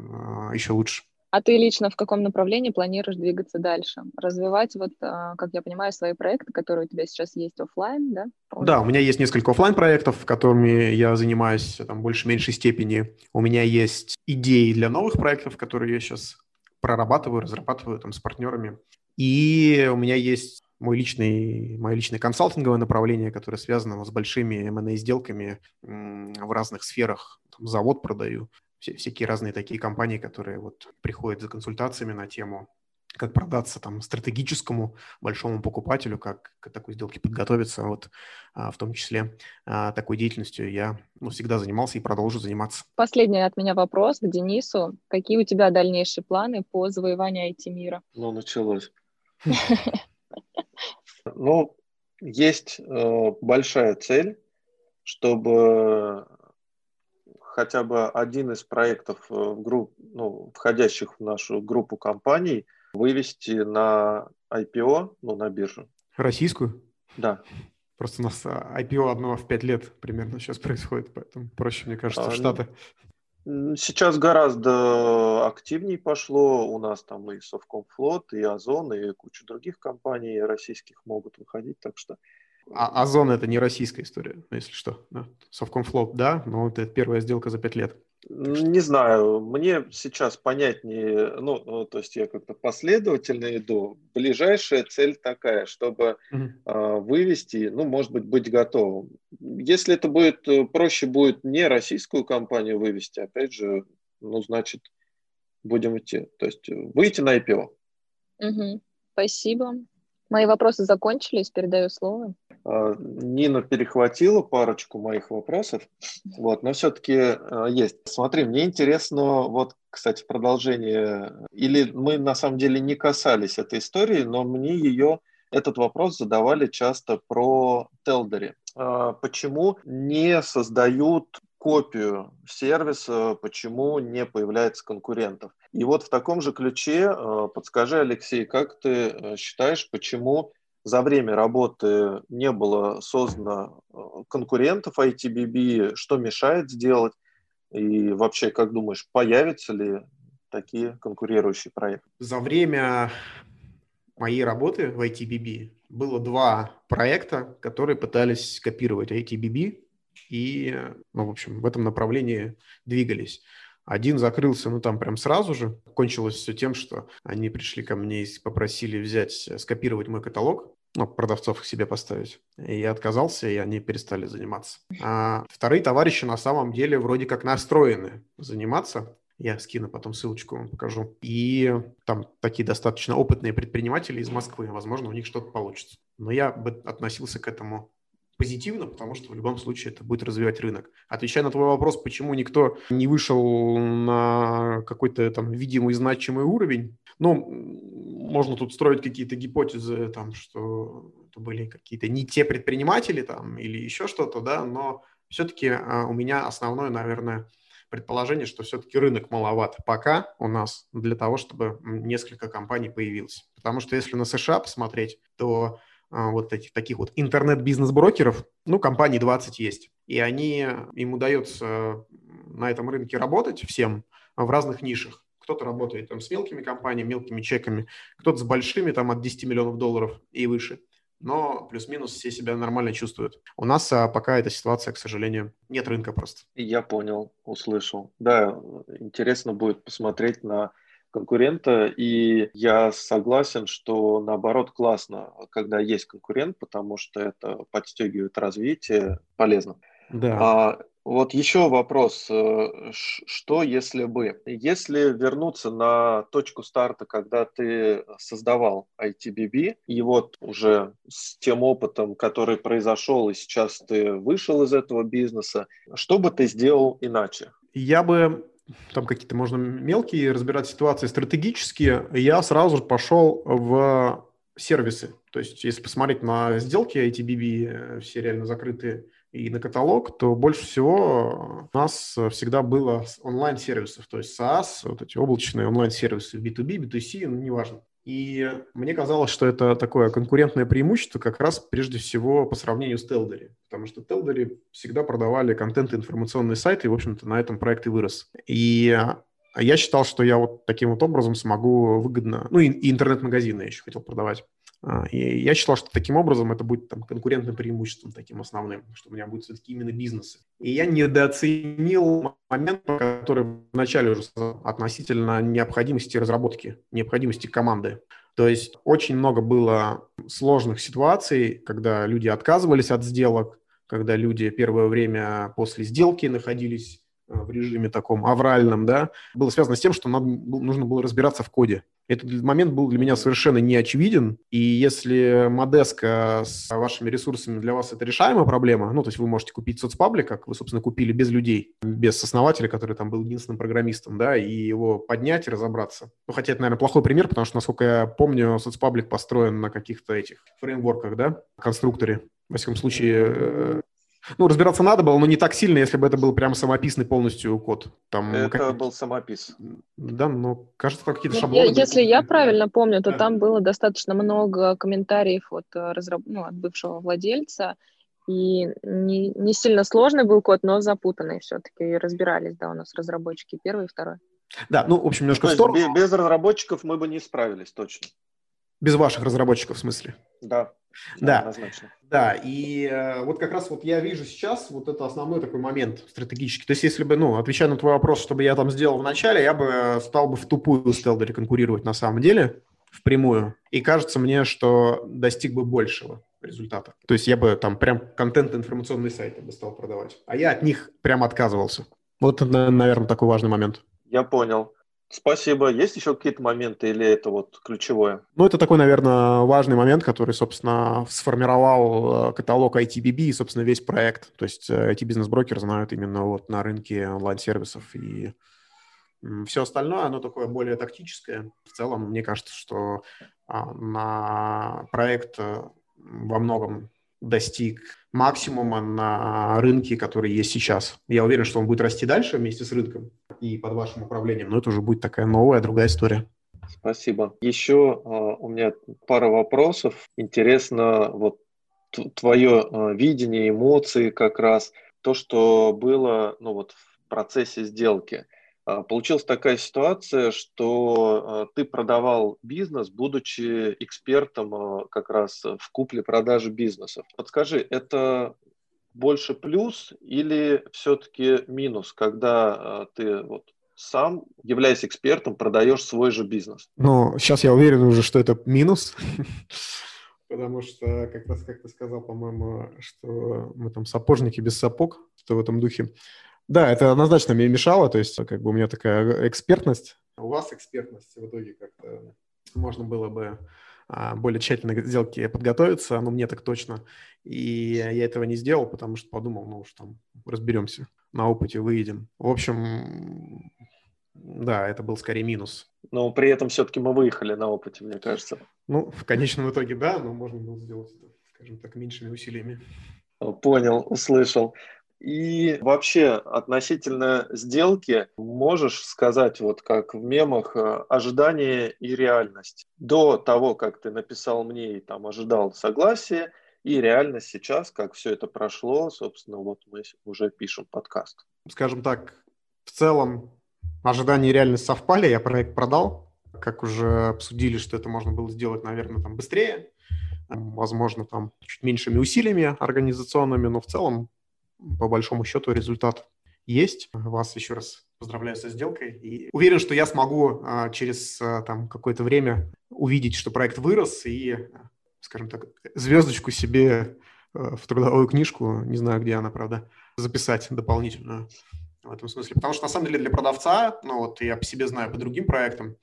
еще лучше. А ты лично в каком направлении планируешь двигаться дальше? Развивать, вот, а, как я понимаю, свои проекты, которые у тебя сейчас есть офлайн, да? Да, у меня есть несколько офлайн проектов, которыми я занимаюсь там, в большей-меньшей степени. У меня есть идеи для новых проектов, которые я сейчас прорабатываю, разрабатываю там с партнерами. И у меня есть мой личный, мое личное консалтинговое направление, которое связано с большими M&A сделками в разных сферах. Там завод продаю, всякие разные такие компании, которые вот приходят за консультациями на тему, как продаться там стратегическому большому покупателю, как к такой сделке подготовиться. Вот а, в том числе а, такой деятельностью я ну, всегда занимался и продолжу заниматься. Последний от меня вопрос к Денису. Какие у тебя дальнейшие планы по завоеванию IT-мира? Ну, началось. Ну, есть э, большая цель, чтобы хотя бы один из проектов э, в групп, ну, входящих в нашу группу компаний вывести на IPO, ну, на биржу. Российскую? Да. Просто у нас а, IPO одно в пять лет примерно сейчас происходит, поэтому проще, мне кажется, а, Штаты. Сейчас гораздо активнее пошло. У нас там и Совкомфлот, и Озон, и куча других компаний российских могут выходить. Так что а Озон это не российская история, если что. Да. Совкомфлот, да, но это первая сделка за пять лет. Не знаю, мне сейчас понятнее, ну, ну, то есть я как-то последовательно иду. Ближайшая цель такая, чтобы угу. э, вывести, ну, может быть, быть готовым. Если это будет э, проще, будет не российскую компанию вывести, опять же, ну, значит, будем идти. То есть выйти на IPO. Угу. Спасибо. Мои вопросы закончились, передаю слово. А, Нина перехватила парочку моих вопросов, вот, но все-таки а, есть. Смотри, мне интересно, вот, кстати, продолжение, или мы на самом деле не касались этой истории, но мне ее, этот вопрос задавали часто про Телдери. А, почему не создают копию сервиса, почему не появляется конкурентов. И вот в таком же ключе подскажи, Алексей, как ты э, считаешь, почему за время работы не было создано э, конкурентов ITBB, что мешает сделать? И вообще, как думаешь, появятся ли такие конкурирующие проекты? За время моей работы в ITBB было два проекта, которые пытались копировать ITBB и, ну, в общем, в этом направлении двигались. Один закрылся, ну, там прям сразу же. Кончилось все тем, что они пришли ко мне и попросили взять, скопировать мой каталог, ну, продавцов к себе поставить. И я отказался, и они перестали заниматься. А вторые товарищи на самом деле вроде как настроены заниматься. Я скину потом ссылочку вам покажу. И там такие достаточно опытные предприниматели из Москвы. Возможно, у них что-то получится. Но я бы относился к этому позитивно, потому что в любом случае это будет развивать рынок. Отвечая на твой вопрос, почему никто не вышел на какой-то там видимый значимый уровень, ну, можно тут строить какие-то гипотезы, там, что это были какие-то не те предприниматели там или еще что-то, да, но все-таки а, у меня основное, наверное, предположение, что все-таки рынок маловат пока у нас для того, чтобы несколько компаний появилось. Потому что если на США посмотреть, то а, вот этих таких вот интернет-бизнес-брокеров, ну, компаний 20 есть. И они, им удается на этом рынке работать всем в разных нишах. Кто-то работает там с мелкими компаниями, мелкими чеками, кто-то с большими, там от 10 миллионов долларов и выше. Но плюс-минус все себя нормально чувствуют. У нас а, пока эта ситуация, к сожалению, нет рынка просто. Я понял, услышал. Да, интересно будет посмотреть на конкурента, и я согласен, что наоборот классно, когда есть конкурент, потому что это подстегивает развитие, полезно. Да. А, вот еще вопрос, э, что если бы, если вернуться на точку старта, когда ты создавал ITBB, и вот уже с тем опытом, который произошел, и сейчас ты вышел из этого бизнеса, что бы ты сделал иначе? Я бы там какие-то можно мелкие разбирать ситуации стратегические, я сразу же пошел в сервисы. То есть, если посмотреть на сделки ITBB, э, все реально закрытые, и на каталог, то больше всего у нас всегда было онлайн-сервисов, то есть SaaS, вот эти облачные онлайн-сервисы B2B, B2C, ну, неважно. И мне казалось, что это такое конкурентное преимущество как раз прежде всего по сравнению с Телдери, потому что Телдери всегда продавали контент и информационные сайты, и, в общем-то, на этом проект и вырос. И я считал, что я вот таким вот образом смогу выгодно... Ну, и, и интернет-магазины я еще хотел продавать. А, и я считал, что таким образом это будет там, конкурентным преимуществом таким основным, что у меня будет все-таки именно бизнесы. И я недооценил момент, который вначале уже сказал, относительно необходимости разработки, необходимости команды. То есть очень много было сложных ситуаций, когда люди отказывались от сделок, когда люди первое время после сделки находились в режиме таком авральном, да, было связано с тем, что надо, нужно было разбираться в коде. Этот момент был для меня совершенно не очевиден, и если Модеска с вашими ресурсами для вас это решаемая проблема, ну, то есть вы можете купить соцпаблик, как вы, собственно, купили без людей, без основателя, который там был единственным программистом, да, и его поднять и разобраться. Ну, хотя это, наверное, плохой пример, потому что, насколько я помню, соцпаблик построен на каких-то этих фреймворках, да, конструкторе. Во всяком случае, э, ну, разбираться надо было, но не так сильно, если бы это был прям самописный полностью код. Там это как... был самопис. Да, но кажется, какие-то ну, шаблоны. Я, если я правильно помню, то да. там было достаточно много комментариев от, э, разраб... ну, от бывшего владельца, И не, не сильно сложный был код, но запутанный все-таки. И разбирались, да, у нас разработчики первый и второй. Да, ну, в общем, немножко в сторону. Без, без разработчиков мы бы не справились, точно. Без ваших разработчиков, в смысле? Да. Да, однозначно. Да, и э, вот как раз вот я вижу сейчас вот это основной такой момент стратегический. То есть если бы, ну, отвечая на твой вопрос, чтобы я там сделал в начале, я бы стал бы в тупую с Телдери конкурировать на самом деле, впрямую. И кажется мне, что достиг бы большего результата. То есть я бы там прям контент информационный сайт бы стал продавать. А я от них прям отказывался. Вот, наверное, такой важный момент. Я понял. Спасибо. Есть еще какие-то моменты или это вот ключевое? Ну, это такой, наверное, важный момент, который, собственно, сформировал э, каталог ITBB и, собственно, весь проект. То есть IT-бизнес-брокер знают именно вот на рынке онлайн-сервисов и все остальное, оно такое более тактическое. В целом, мне кажется, что а, на проект э, во многом достиг максимума на рынке, который есть сейчас. Я уверен, что он будет расти дальше вместе с рынком и под вашим управлением, но это уже будет такая новая, другая история. Спасибо. Еще uh, у меня пара вопросов. Интересно, вот твое uh, видение, эмоции как раз, то, что было ну, вот, в процессе сделки – а, получилась такая ситуация, что а, ты продавал бизнес, будучи экспертом а, как раз в купле-продаже бизнесов. Подскажи, это больше плюс или все-таки минус, когда ты вот сам, являясь экспертом, продаешь свой же бизнес? Ну, сейчас я уверен уже, что это минус, потому что как раз как ты сказал, по-моему, что мы там сапожники без сапог, что в этом духе. Да, это однозначно мне мешало, то есть как бы у меня такая экспертность. У вас экспертность в итоге как-то можно было бы а, более тщательно к сделке подготовиться, но мне так точно. И я этого не сделал, потому что подумал, ну уж там разберемся, на опыте выйдем. В общем, да, это был скорее минус. Но при этом все-таки мы выехали на опыте, мне кажется. Ну, в конечном итоге, да, но можно было сделать это, скажем так, меньшими усилиями. Понял, услышал. И вообще относительно сделки можешь сказать, вот как в мемах, э, ожидание и реальность. До того, как ты написал мне и там ожидал согласия, и реальность сейчас, как все это прошло, собственно, вот мы уже пишем подкаст. Скажем так, в целом ожидания и реальность совпали, я проект продал, как уже обсудили, что это можно было сделать, наверное, там быстрее, возможно, там чуть меньшими усилиями организационными, но в целом по большому счету результат есть. Вас еще раз поздравляю со сделкой. И уверен, что я смогу а, через а, там какое-то время увидеть, что проект вырос и, скажем так, звездочку себе а, в трудовую книжку, не знаю, где она, правда, записать дополнительную в этом смысле. Потому что, на самом деле, для продавца, ну вот я по себе знаю по другим проектам,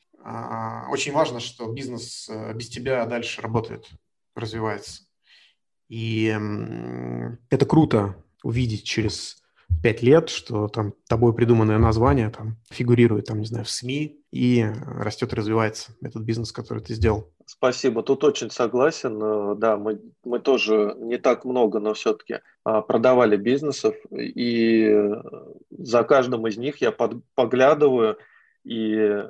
очень важно, что бизнес без тебя дальше работает, развивается. И это круто, увидеть через пять лет, что там тобой придуманное название там фигурирует, там, не знаю, в СМИ, и растет и развивается этот бизнес, который ты сделал. Спасибо, тут очень согласен. Э, да, мы, мы тоже не так много, но все-таки а, продавали бизнесов, и за каждым из них я под, поглядываю и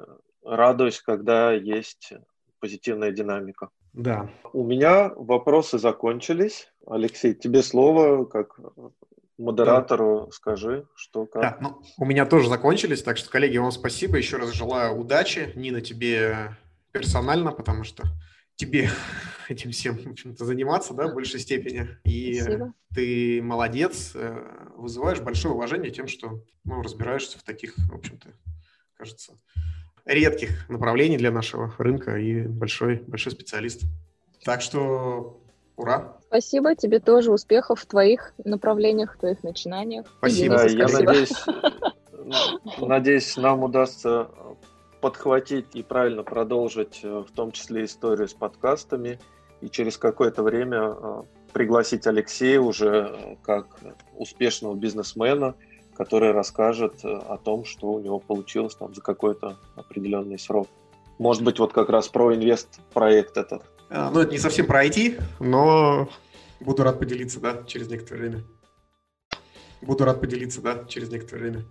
радуюсь, когда есть позитивная динамика. Да. У меня вопросы закончились. Алексей, тебе слово, как модератору да. скажи, что как. Да, ну, у меня тоже закончились, так что, коллеги, вам спасибо. Еще раз желаю удачи. Нина, тебе персонально, потому что тебе этим всем, в общем-то, заниматься, да, в большей степени. И Спасибо. ты молодец, э, вызываешь большое уважение тем, что, ну, разбираешься в таких, в общем-то, кажется, редких направлений для нашего рынка и большой, большой специалист. Так что ура! Спасибо, тебе тоже успехов в твоих направлениях, в твоих начинаниях. Спасибо. Да, я надеюсь, надеюсь, нам удастся подхватить и правильно продолжить, э, в том числе историю с подкастами, и через какое-то время э, пригласить Алексея уже э, как успешного бизнесмена, который расскажет о том, что у него получилось там за какой-то определенный срок. Может быть, вот как раз про инвест-проект этот. А, ну, это не совсем про IT, но буду рад поделиться, да, через некоторое время. Буду рад поделиться, да, через некоторое время.